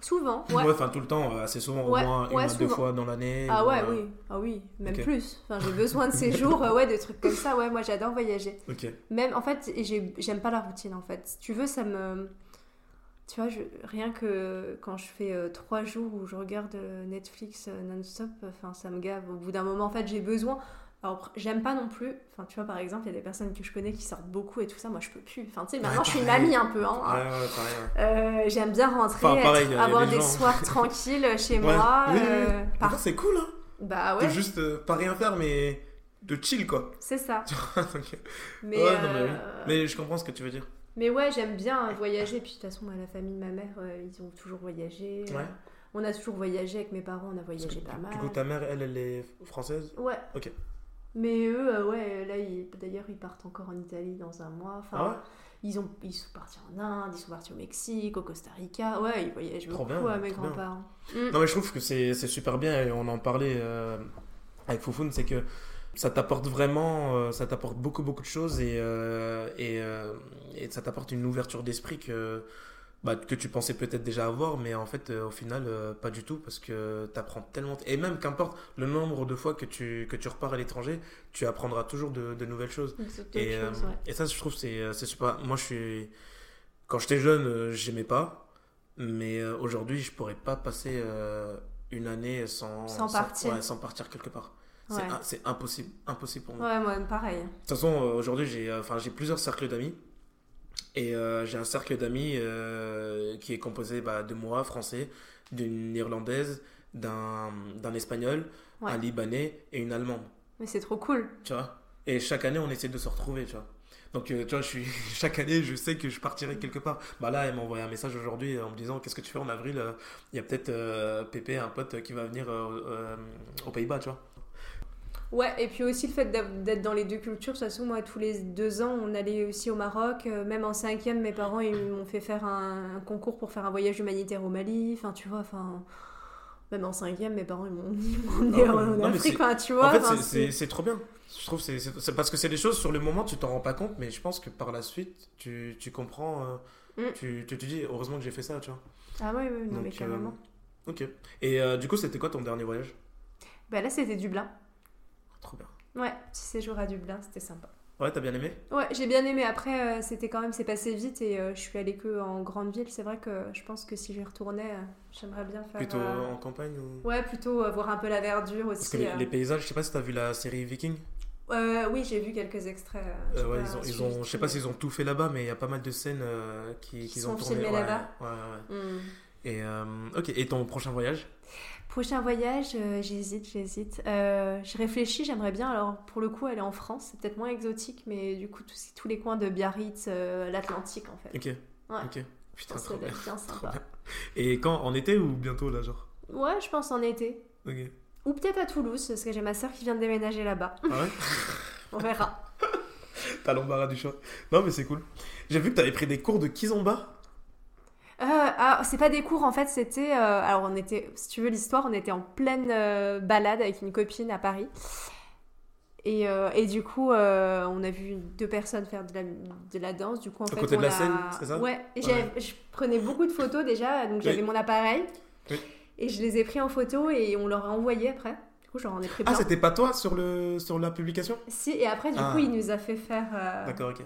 Souvent, ouais. Ouais, enfin tout le temps, assez souvent, Ouais, au moins une à deux fois dans l'année. Ah ou, ouais, oui. Ah oui, même plus. Enfin, j'ai besoin de (laughs) ces jours, ouais, de trucs comme ça. Ouais, moi, j'adore voyager. Ok. Même, en fait, j'aime pas la routine, en fait. Si tu veux, ça me... Tu vois, je- rien que quand je fais euh, trois jours où je regarde euh, Netflix euh, non-stop, enfin, ça me gave. Au bout d'un moment, en fait, j'ai besoin... Alors, j'aime pas non plus... Enfin, tu vois, par exemple, il y a des personnes que je connais qui sortent beaucoup et tout ça. Moi, je peux plus. Enfin, tu sais, maintenant, je suis une mamie un peu, hein. Ouais, ouais, pareil. ouais. Euh, j'aime bien rentrer, Enfin, pareil, être- avoir des gens- soirs tranquilles chez moi. Oui, oui, oui. euh, par- c'est cool, hein Bah De ouais, juste euh, pas rien faire, mais de chill, quoi. c'est ça. (laughs) Donc, Mais, Ouais, non, mais oui. Mais je comprends ce que tu veux dire. Mais ouais, j'aime bien voyager. Puis de toute façon, moi, la famille de ma mère, euh, ils ont toujours voyagé. Ouais. On a toujours voyagé avec mes parents, on a voyagé que, pas mal. Du coup, ta mère, elle, elle est française? Ouais. Ok. Mais eux, euh, ouais, là, d'ailleurs, ils partent encore en Italie dans un mois. Enfin, Ah ouais? ils, ont, ils sont partis en Inde, ils sont partis au Mexique, au Costa Rica. Ouais, ils voyagent beaucoup bien, à mes grands-parents. Mm. Non, mais je trouve que c'est super bien et on en parlait euh, avec Foufoune, c'est que ça t'apporte vraiment, euh, ça t'apporte beaucoup, beaucoup de choses et, euh, et, euh, et ça t'apporte une ouverture d'esprit que, bah, que tu pensais peut-être déjà avoir, mais en fait, au final, pas du tout parce que tu apprends tellement. Et même qu'importe le nombre de fois que tu, que tu repars à l'étranger, tu apprendras toujours de, de nouvelles choses. Et, chose, ouais. et ça, je trouve, c'est super. Moi, je suis. Quand j'étais jeune, j'aimais pas. Mais aujourd'hui, je pourrais pas passer une année sans, Sans partir. ouais, sans partir quelque part. C'est Ouais. impossible. Impossible pour moi. Ouais, moi, pareil. De toute façon, euh, aujourd'hui, j'ai euh, enfin, j'ai plusieurs cercles d'amis. Et euh, j'ai un cercle d'amis euh, qui est composé bah, de moi, français, d'une irlandaise, d'un d'un espagnol, Ouais. un libanais et une allemande. Mais c'est trop cool. tu vois? Et chaque année, on essaie de se retrouver, tu vois. Donc, tu vois, je suis, (laughs) chaque année, je sais que je partirai quelque part. Bah là, elle m'a envoyé un message aujourd'hui en me disant Qu'est-ce que tu fais en avril? Il y a peut-être euh, Pépé, un pote, qui va venir euh, euh, aux Pays-Bas, tu vois. Ouais, et puis aussi le fait d'être dans les deux cultures. De toute façon, moi, tous les deux ans, on allait aussi au Maroc. Euh, Même en cinquième, mes parents, ils m'ont fait faire un, concours pour faire un voyage humanitaire au Mali. Enfin, tu vois, enfin... Même en cinquième, mes parents, ils m'ont m'ont emmené Ah, en, mais- mais Afrique. Enfin, tu vois, en fait, c'est- c'est trop bien. Je trouve c'est- c'est c'est parce que c'est des choses, sur le moment, tu t'en rends pas compte, mais je pense que par la suite, tu, tu comprends. euh, Mm. tu, tu te dis Heureusement que j'ai fait ça, tu vois. Ah ouais, ouais, non, mais Donc, carrément. euh, ok. Et euh, du coup, c'était quoi ton dernier voyage? Bah là, c'était Dublin. Trop bien. Ouais, petit séjour à Dublin, c'était sympa. Ouais, t'as bien aimé? Ouais, j'ai bien aimé. Après, euh, c'était quand même, c'est passé vite et euh, je suis allée que en grande ville. C'est vrai que je pense que si j'y retournais, euh, j'aimerais bien faire. Plutôt euh, en campagne ou... Ouais, plutôt voir un peu la verdure Parce aussi. que les, les paysages, je sais pas si t'as vu la série Viking? Oui, j'ai vu quelques extraits. ouais, pas ils ont, ils ont, je sais pas s'ils ont tout fait là-bas, mais il y a pas mal de scènes qui, Qui qu'ils sont ont tourné. filmées ouais, là-bas. Ouais, ouais, ouais. Hmm. Et euh, ok. Et ton prochain voyage? Prochain voyage, euh, j'hésite, j'hésite. Euh, je réfléchis, j'aimerais bien. Alors, pour le coup, aller en France, c'est peut-être moins exotique, mais du coup, tous, tous les coins de Biarritz, euh, l'Atlantique, en fait. Ok. Ouais. Ok. Putain, Ça trop serait bien. bien (laughs) sympa. bien. Et quand En été ou bientôt là, genre? Ouais, je pense en été. Ok. Ou peut-être à Toulouse, parce que j'ai ma soeur qui vient de déménager là-bas. Ah ouais? (laughs) On verra. T'as l'embarras du choix. Non, mais c'est cool. J'ai vu que t'avais pris des cours de kizomba. Euh, ah, c'est pas des cours en fait, c'était. euh, alors on était, si tu veux l'histoire, on était en pleine euh, balade avec une copine à Paris. Et, et du coup, on a vu deux personnes faire de la, de la danse. Du coup, en À fait, côté de la a- scène, c'est ça? Ouais, et je prenais beaucoup de photos déjà, donc j'avais Oui. mon appareil. Oui. Et je les ai pris en photo et on leur a envoyé après. Du coup, ai pris Ah, c'était pas toi sur, le, sur la publication? Si, et après, du Ah. coup, il nous a fait faire. D'accord, ok.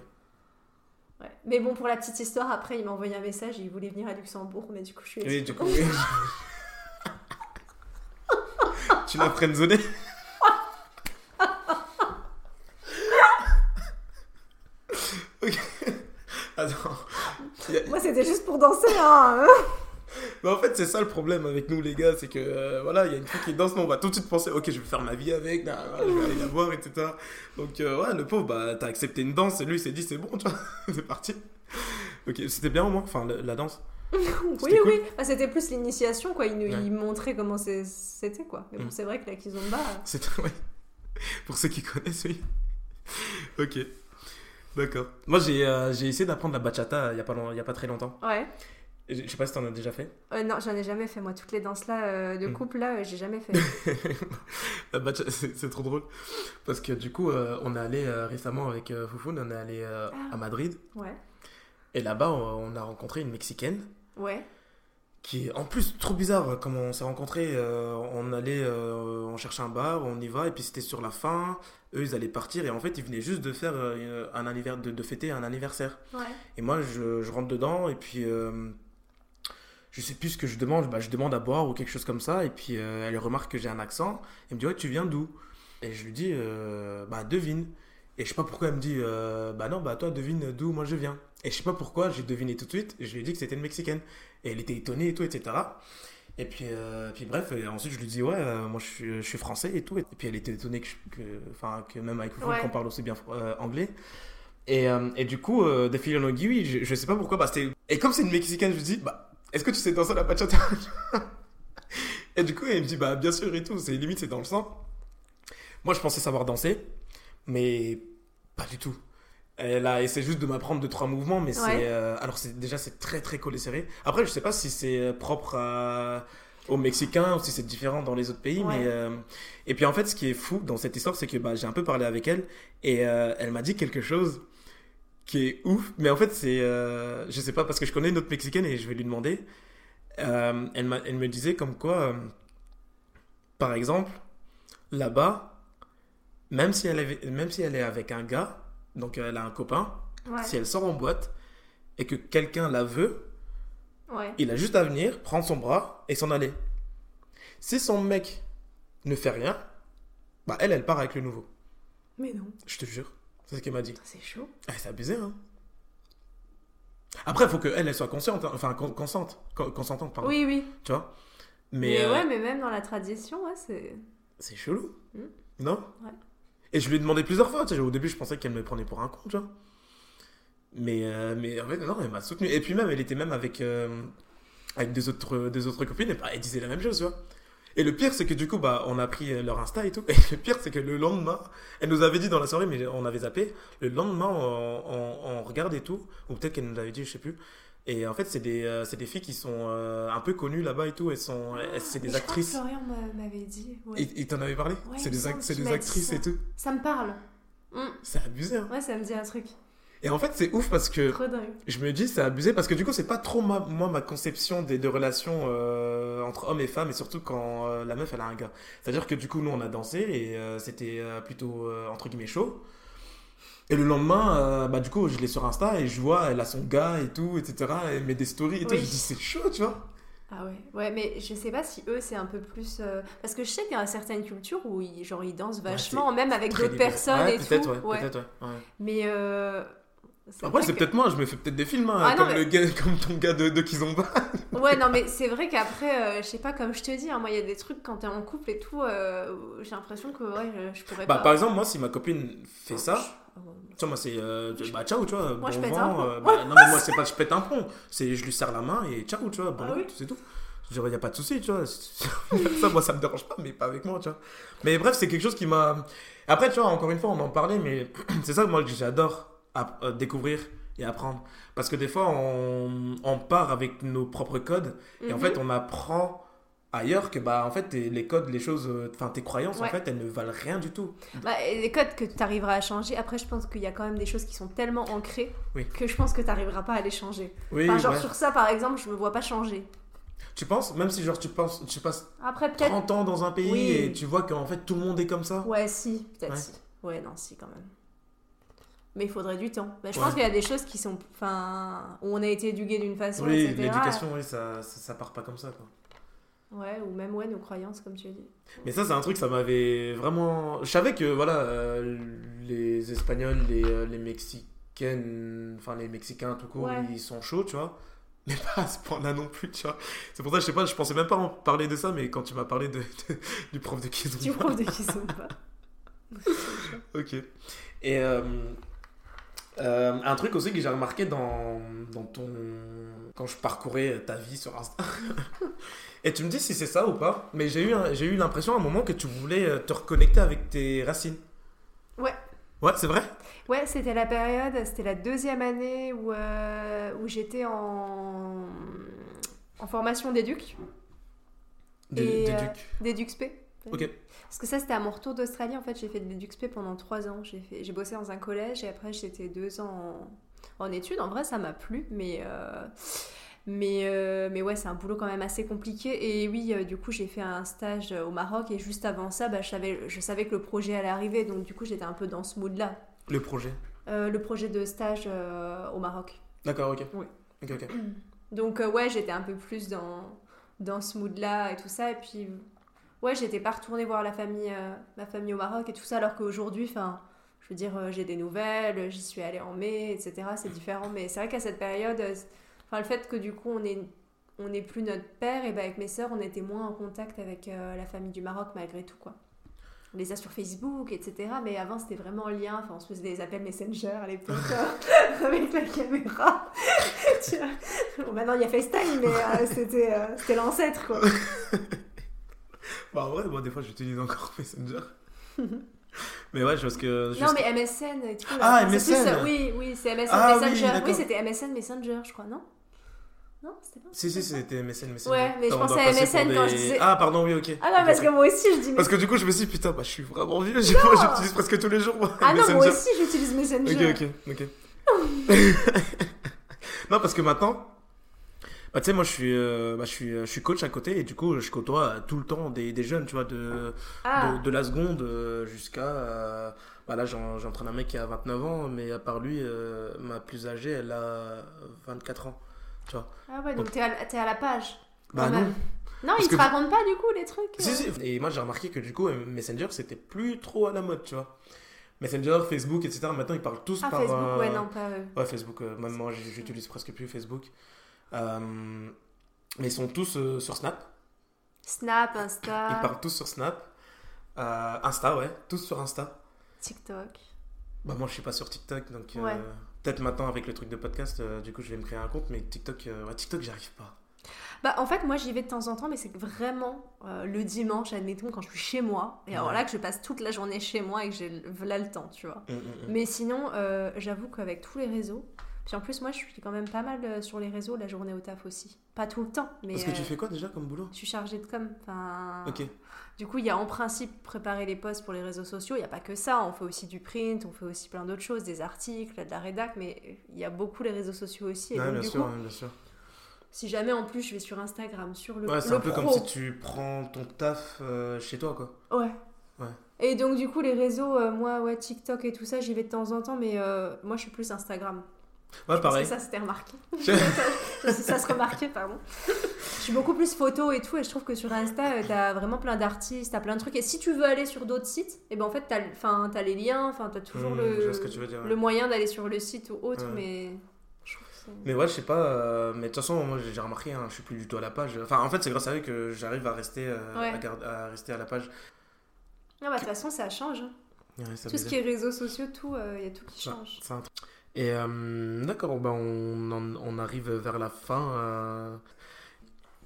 Ouais. Mais bon, pour la petite histoire, après, il m'a envoyé un message, il voulait venir à Luxembourg, mais du coup, je suis Oui, du coup. tu l'as friendzonné? Ok. Attends. A- Moi, c'était juste pour danser, hein. Mais en fait, c'est ça le problème avec nous, les gars, c'est que euh, voilà, il y a une fille qui danse, nous, on va tout de suite penser, ok, je vais faire ma vie avec, nan, je vais aller la voir, etc. Donc, euh, ouais, le pauvre, bah, t'as accepté une danse, et lui, il s'est dit, c'est bon, tu vois, (laughs) c'est parti. Ok, c'était bien au moins, enfin, la danse. Oui, cool. oui. Bah, c'était plus l'initiation, quoi. Il, nous- Ouais. montrait comment c'est- c'était, quoi. Mais bon, Mm. c'est vrai que la kizomba. euh, C'était, ouais. (laughs) Pour ceux qui connaissent, oui. (laughs) ok. D'accord. Moi, j'ai euh, essayé d'apprendre la bachata il y, a pas long- il y a pas très longtemps. Ouais. Je sais pas si t'en as déjà fait. Euh, non, j'en ai jamais fait, moi. Toutes les danses-là, euh, de Mm. couple, là, euh, j'ai jamais fait. (laughs) La bacha- c'est trop drôle. Parce que du coup, on est allé récemment avec Foufoune, on est allé Ah. à Madrid. Ouais. Et là-bas, on on a rencontré une Mexicaine Ouais. qui est en plus trop bizarre. euh, Comment on s'est rencontrés, on allait, on cherchait un bar, on y va, et puis c'était sur la fin. Eux, ils allaient partir, et en fait, ils venaient juste de faire un anniversaire, de, de fêter un anniversaire. Ouais. Et moi, je, je rentre dedans, et puis je sais plus ce que je demande. Bah, je demande à boire ou quelque chose comme ça, et puis euh, elle remarque que j'ai un accent. Elle me dit, ouais, tu viens d'où? Et je lui dis, euh, bah, devine. Et je sais pas pourquoi elle me dit, euh, bah non, bah toi, devine d'où moi je viens. Et je sais pas pourquoi, j'ai deviné tout de suite, et je lui ai dit que c'était une Mexicaine. Et elle était étonnée et tout, etc. Et puis, puis bref, et ensuite je lui dis, ouais, moi je suis, je suis français et tout. Et puis elle était étonnée que, je- que, même avec vous, Ouais. qu'on parle aussi bien anglais. Et, et du coup, de fil en aiguille, je, je sais pas pourquoi, bah. Et comme c'est une Mexicaine, je me dis, bah, est-ce que tu sais danser la bachata (laughs) Et du coup, elle me dit, bah, bien sûr et tout, c'est limite, c'est dans le sang. Moi, je pensais savoir danser, mais pas du tout. Elle a essayé juste de m'apprendre deux, trois mouvements, mais Ouais. c'est... euh, alors, c'est, déjà, c'est très, très collé serré. Après, je sais pas si c'est propre à- aux Mexicains ou si c'est différent dans les autres pays, Ouais. mais... euh, Et puis, en fait, ce qui est fou dans cette histoire, c'est que bah, j'ai un peu parlé avec elle, et euh, elle m'a dit quelque chose qui est ouf, mais en fait, c'est... euh, je sais pas, parce que je connais une autre Mexicaine, et je vais lui demander. Euh, elle, me disait comme quoi, euh, par exemple, là-bas, même si, elle avait- même si elle est avec un gars, donc elle a un copain, Ouais. si elle sort en boîte et que quelqu'un la veut, Ouais. il a juste à venir, prendre son bras et s'en aller. Si son mec ne fait rien, bah elle, elle part avec le nouveau. Mais non, Je te jure. C'est ce qu'elle m'a dit. c'est chaud. Ah, c'est abusé, hein. Après, il faut qu'elle, elle soit consciente, hein. enfin, con- consente, con- consentante, pardon. Oui, oui. Tu vois? Mais, Mais, euh, ouais, mais même dans la tradition, ouais, c'est. c'est chelou. Hmm. Non? Ouais. Et je lui ai demandé plusieurs fois, tu sais, au début je pensais qu'elle me prenait pour un con, tu vois. Mais, euh, mais en fait, non, elle m'a soutenu. Et puis même, elle était même avec, euh, avec des, autres, des autres copines, et bah, elle disait la même chose, tu vois. Et le pire, c'est que du coup, bah, on a pris leur Insta et tout. Et le pire, c'est que le lendemain, elle nous avait dit dans la soirée, mais on avait zappé. Le lendemain, on, on, on regarde et tout. Ou peut-être qu'elle nous avait dit, je sais plus. Et en fait, c'est des, euh, c'est des filles qui sont euh, un peu connues là-bas et tout. Elles sont, elles- c'est des je crois que actrices. Florian m'avait dit. ouais. Et t'en avait parlé? Ouais, C'est des, ac- c'est des actrices et tout. Ça me parle. Mm. C'est abusé. Hein. Ouais, ça me dit un truc. Et en fait, c'est ouf parce que je me dis, c'est abusé parce que du coup, c'est pas trop ma, moi ma conception des, de relations euh, entre hommes et femmes et surtout quand euh, la meuf elle a un gars. C'est-à-dire que du coup, nous on a dansé et euh, c'était plutôt entre guillemets chaud. Et le lendemain, bah du coup, je l'ai sur Insta et je vois, elle a son gars et tout, etc. Elle met des stories et tout. Oui. Je dis, c'est chaud, tu vois. Ah ouais, ouais, mais je sais pas si eux c'est un peu plus. euh, Parce que je sais qu'il y a certaines cultures où ils, genre, ils dansent vachement, même avec d'autres personnes Ouais, et tout. ouais, ouais. peut-être, ouais, ouais. Mais. Euh... Après, c'est que- peut-être moi, je me fais peut-être des films, hein, Ah, non, comme, mais- le gars, comme ton gars de, de Kizomba. Ouais, (laughs) non, mais c'est vrai qu'après, euh, je sais pas, comme je te dis, hein, moi il y a des trucs quand t'es en couple et tout, euh, j'ai l'impression que ouais, je, je pourrais Bah, pas. par exemple, moi, si ma copine fait ça, Oh, tu vois, moi, c'est. euh, bah, ciao, tu vois. Moi, bon je pète vent, un euh, bah, (laughs) non, mais moi, c'est pas je pète un plomb. C'est je lui serre la main et ciao, tu vois. Bon, Ah oui. c'est tout. Je dirais, y a pas de souci, tu vois. (laughs) ça, moi, ça me dérange pas, mais pas avec moi, tu vois. Mais bref, c'est quelque chose qui m'a. Après, tu vois, encore une fois, on en parlait, mais (clears throat) c'est ça, moi, que j'adore app- euh, découvrir et apprendre. Parce que des fois, on, on part avec nos propres codes et en Mhm. fait, on apprend ailleurs que, bah, en fait, les codes, les choses, euh, enfin, tes croyances, en fait, elles ne valent rien du tout. Bah, les codes que tu arriveras à changer, après je pense qu'il y a quand même des choses qui sont tellement ancrées Oui. que je pense que tu n'arriveras pas à les changer. Oui, Enfin, genre ouais. sur ça par exemple, je me vois pas changer. Tu penses, même si genre tu penses, tu passes Après peut-être. 30 ans dans un pays Oui. et tu vois qu'en fait tout le monde est comme ça? Ouais, si, peut-être Ouais. si. Ouais, non, si quand même. Mais il faudrait du temps. Bah, je Ouais. pense qu'il y a des choses qui sont. Enfin, où on a été éduqué d'une façon, Oui, l'éducation, oui, ça, ça, ça part pas comme ça. Quoi. Ouais, ou même ouais, nos croyances, comme tu as dit. Mais ça, c'est un truc, ça m'avait vraiment. Je savais que voilà, euh, les Espagnols, les, euh, les Mexicaines, enfin les Mexicains tout court, Ouais. ils sont chauds, tu vois. (laughs) Mais pas à ce point-là non plus, tu vois. C'est pour ça, je sais pas, je pensais même pas en parler de ça, mais quand tu m'as parlé de, de- du prof de Kizomba. Tu prouves de (laughs) pas. Ok. Et euh, euh, un truc aussi que j'ai remarqué dans, dans ton. quand je parcourais ta vie sur Insta. (laughs) Et tu me dis si c'est ça ou pas, mais j'ai eu, un- j'ai eu l'impression à un moment que tu voulais euh, te reconnecter avec tes racines. Ouais. Ouais, c'est vrai? Ouais, c'était la période, c'était la deuxième année où, euh, où j'étais en, en formation d'éduc, des euh, ducs. d'éduxp. Ok. Parce que ça, c'était à mon retour d'Australie. En fait, j'ai fait de l'éduxp pendant trois ans. J'ai, fait, j'ai bossé dans un collège et après, j'étais deux ans en, en études. En vrai, ça m'a plu, mais, euh, mais, euh, mais ouais, c'est un boulot quand même assez compliqué. Et oui, euh, du coup, j'ai fait un stage au Maroc et juste avant ça, bah, je, savais, je savais que le projet allait arriver. Donc, du coup, j'étais un peu dans ce mood-là. Le projet? Euh, le projet de stage au Maroc. D'accord, ok. Oui. Ok, ok. Donc ouais, j'étais un peu plus dans, dans ce mood-là et tout ça. Et puis ouais, j'étais pas retournée voir la famille, euh, ma famille au Maroc et tout ça, alors qu'aujourd'hui, enfin, je veux dire, euh, j'ai des nouvelles, j'y suis allée en mai, etc. C'est différent, mais c'est vrai qu'à cette période, euh, enfin le fait que du coup on est on n'est plus notre père, et ben avec mes sœurs, on était moins en contact avec euh, la famille du Maroc malgré tout quoi. On les a sur Facebook, etc. Mais avant, c'était vraiment en lien. Enfin, on se faisait des appels Messenger à l'époque, (laughs) euh, avec la caméra. (laughs) Bon, maintenant, il y a FaceTime, mais c'était euh, c'était l'ancêtre, quoi. (laughs) Bah, en vrai, moi, des fois, j'utilise encore (laughs) Messenger. mais ouais, je pense que. Non, mais MSN et tout. Ah, MSN. plus, euh, oui, oui, c'est MSN Ah, Messenger. Oui, c'était MSN Messenger, je crois, non? Non, c'était pas Si, si, c'était MSN, Messenger. Ouais, mais je Attends, pensais à MSN quand je disais- Ah, pardon, oui, ok. Ah non, parce que moi aussi, je dis Parce que du coup, je me suis dit, putain, bah, je suis vraiment vieux. J'utilise presque tous les jours. moi, Ah non, moi aussi, j'utilise Messenger. Ok, ok, ok. (laughs) (laughs) non, parce que maintenant, bah, tu sais, moi, je suis, euh, bah, je, suis, je suis coach à côté et du coup, je côtoie euh, tout le temps des, des jeunes, tu vois, de, Ah, de, de la seconde euh, jusqu'à. euh, bah, là, j'en- j'entraîne un mec qui a 29 ans, mais à part lui, euh, ma plus âgée, elle a 24 ans. ah ouais, donc t'es à, t'es à la page. Bah, non. Non, Parce ils te que- racontent pas du coup les trucs Si, euh si. Et moi, j'ai remarqué que du coup, Messenger, c'était plus trop à la mode, tu vois. Messenger, Facebook, etc. Maintenant, ils parlent tous Ah, par. Facebook, euh, ouais, non, pas eux. Ouais, Facebook, euh, j- j'utilise presque plus Facebook. Euh, mais ils sont tous euh, sur Snap. Snap, Ils Insta. parlent tous sur Snap. Euh, Insta, ouais, tous sur Insta. TikTok. Bah, moi, je suis pas sur TikTok, donc Ouais. peut-être maintenant avec le truc de podcast, du coup, je vais me créer un compte, mais TikTok, ouais, TikTok, j'arrive pas. Bah, en fait, moi, j'y vais de temps en temps, mais c'est vraiment euh, le dimanche, admettons, quand je suis chez moi. Et alors là, que je passe toute la journée chez moi et que j'ai le- là le temps, tu vois. Mm, mm, mm. Mais sinon, euh, j'avoue qu'avec tous les réseaux, puis en plus, moi, je suis quand même pas mal euh, sur les réseaux la journée au taf aussi. Pas tout le temps, mais Parce que tu euh, fais quoi déjà comme boulot? je suis chargée de com. Enfin, Ok. Du coup, il y a en principe préparer les posts pour les réseaux sociaux. Il n'y a pas que ça. On fait aussi du print, on fait aussi plein d'autres choses, des articles, de la rédac, mais il y a beaucoup les réseaux sociaux aussi. Et Ouais, donc, bien du sûr, coup, bien sûr. si jamais en plus je vais sur Instagram, sur le, Ouais, c'est un peu comme si tu prends ton taf euh, chez toi, quoi. Ouais. Ouais. Et donc, du coup, les réseaux, euh, moi, ouais, TikTok et tout ça, j'y vais de temps en temps, mais moi, je suis plus Instagram. Ouais, pareil. que ça, c'était remarqué. (laughs) Ça, se remarquait, pardon. Je suis beaucoup plus photo et tout, et je trouve que sur Insta, euh, t'as vraiment plein d'artistes, t'as plein de trucs. Et si tu veux aller sur d'autres sites, et ben en fait, t'as enfin, t'as les liens, enfin, t'as toujours Hmm, le, tu dire, ouais. le moyen d'aller sur le site ou autre, Ouais. mais je trouve Mais ouais, je sais pas, euh, mais de toute façon, moi j'ai remarqué, hein, je suis plus du tout à la page. Enfin, en fait, c'est grâce à eux que j'arrive à rester, euh, Ouais. à, garder- à rester à la page. Ah bah, de toute façon, ça change. hein. Tout ce qui est réseaux sociaux, tout, il y a tout qui change. c'est un truc. Et euh, d'accord, bah, on, arrive vers la fin. euh.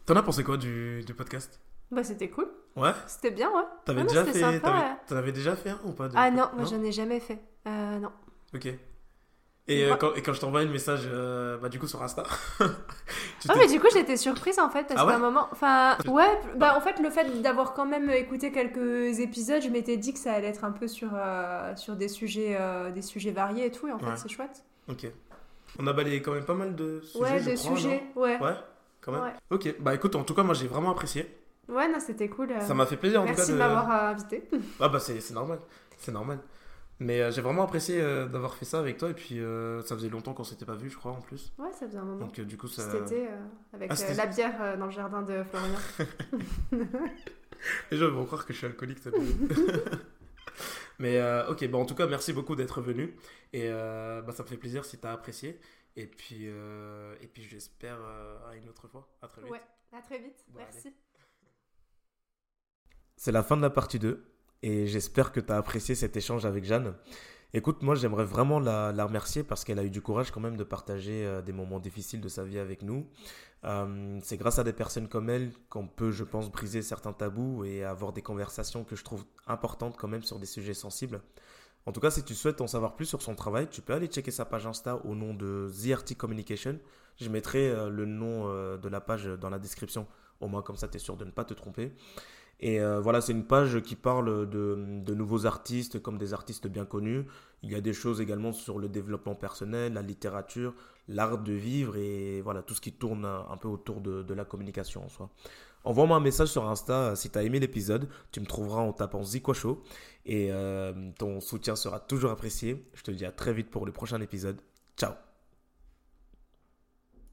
T'en as pensé quoi du, du podcast? Bah, c'était cool. Ouais? C'était bien, ouais. T'avais Ah déjà fait. sympa, ouais. Avais déjà fait un ou pas de- Ah non, moi, j'en ai jamais fait. Euh, non. Ok. Et, euh, quand, et quand je t'envoie le message, euh, bah, du coup, sur Insta. (laughs) Ah mais du coup j'étais surprise en fait parce Ah ouais qu'à un moment, enfin ouais, bah en fait le fait d'avoir quand même écouté quelques épisodes, je m'étais dit que ça allait être un peu sur euh, sur des sujets des sujets variés et tout et en fait c'est chouette. Ok. On a balayé quand même pas mal de sujets. ouais, de sujets, ouais. Ouais, quand même. Ouais. Ok, bah écoute, en tout cas, moi j'ai vraiment apprécié. Ouais, non, c'était cool. Ça m'a fait plaisir en Merci tout de cas. m'avoir euh, invité. Ah bah c'est normal, c'est normal. Mais euh, j'ai vraiment apprécié euh, d'avoir fait ça avec toi et puis euh, ça faisait longtemps qu'on s'était pas vu je crois en plus. Ouais, ça faisait un moment. Donc du coup ça... Avec Ah, c'était- la bière dans le jardin de Florian. (laughs) Les gens vont croire que je suis alcoolique. ça (laughs) Mais euh, ok, bon en tout cas merci beaucoup d'être venu et euh, bah, ça me fait plaisir si t'as apprécié. Et puis, euh, et puis j'espère à une autre fois. À très vite. ouais, à très vite. Bon, Merci. C'est la fin de la partie 2 et j'espère que tu as apprécié cet échange avec Jeanne. Écoute, moi j'aimerais vraiment la, remercier parce qu'elle a eu du courage quand même de partager euh, des moments difficiles de sa vie avec nous. Euh, c'est grâce à des personnes comme elle qu'on peut, je pense, briser certains tabous et avoir des conversations que je trouve importantes quand même sur des sujets sensibles. En tout cas, si tu souhaites en savoir plus sur son travail, tu peux aller checker sa page Insta au nom de ZRT Communication. Je mettrai euh, le nom de la page dans la description. Au moins, comme ça, tu es sûr de ne pas te tromper. Et euh, voilà, c'est une page qui parle de, de nouveaux artistes comme des artistes bien connus. Il y a des choses également sur le développement personnel, la littérature, l'art de vivre et voilà, tout ce qui tourne un, peu autour de, la communication en soi. Envoie-moi un message sur Insta euh, si tu as aimé l'épisode. Tu me trouveras en tapant Zico et euh, ton soutien sera toujours apprécié. Je te dis à très vite pour le prochain épisode. Ciao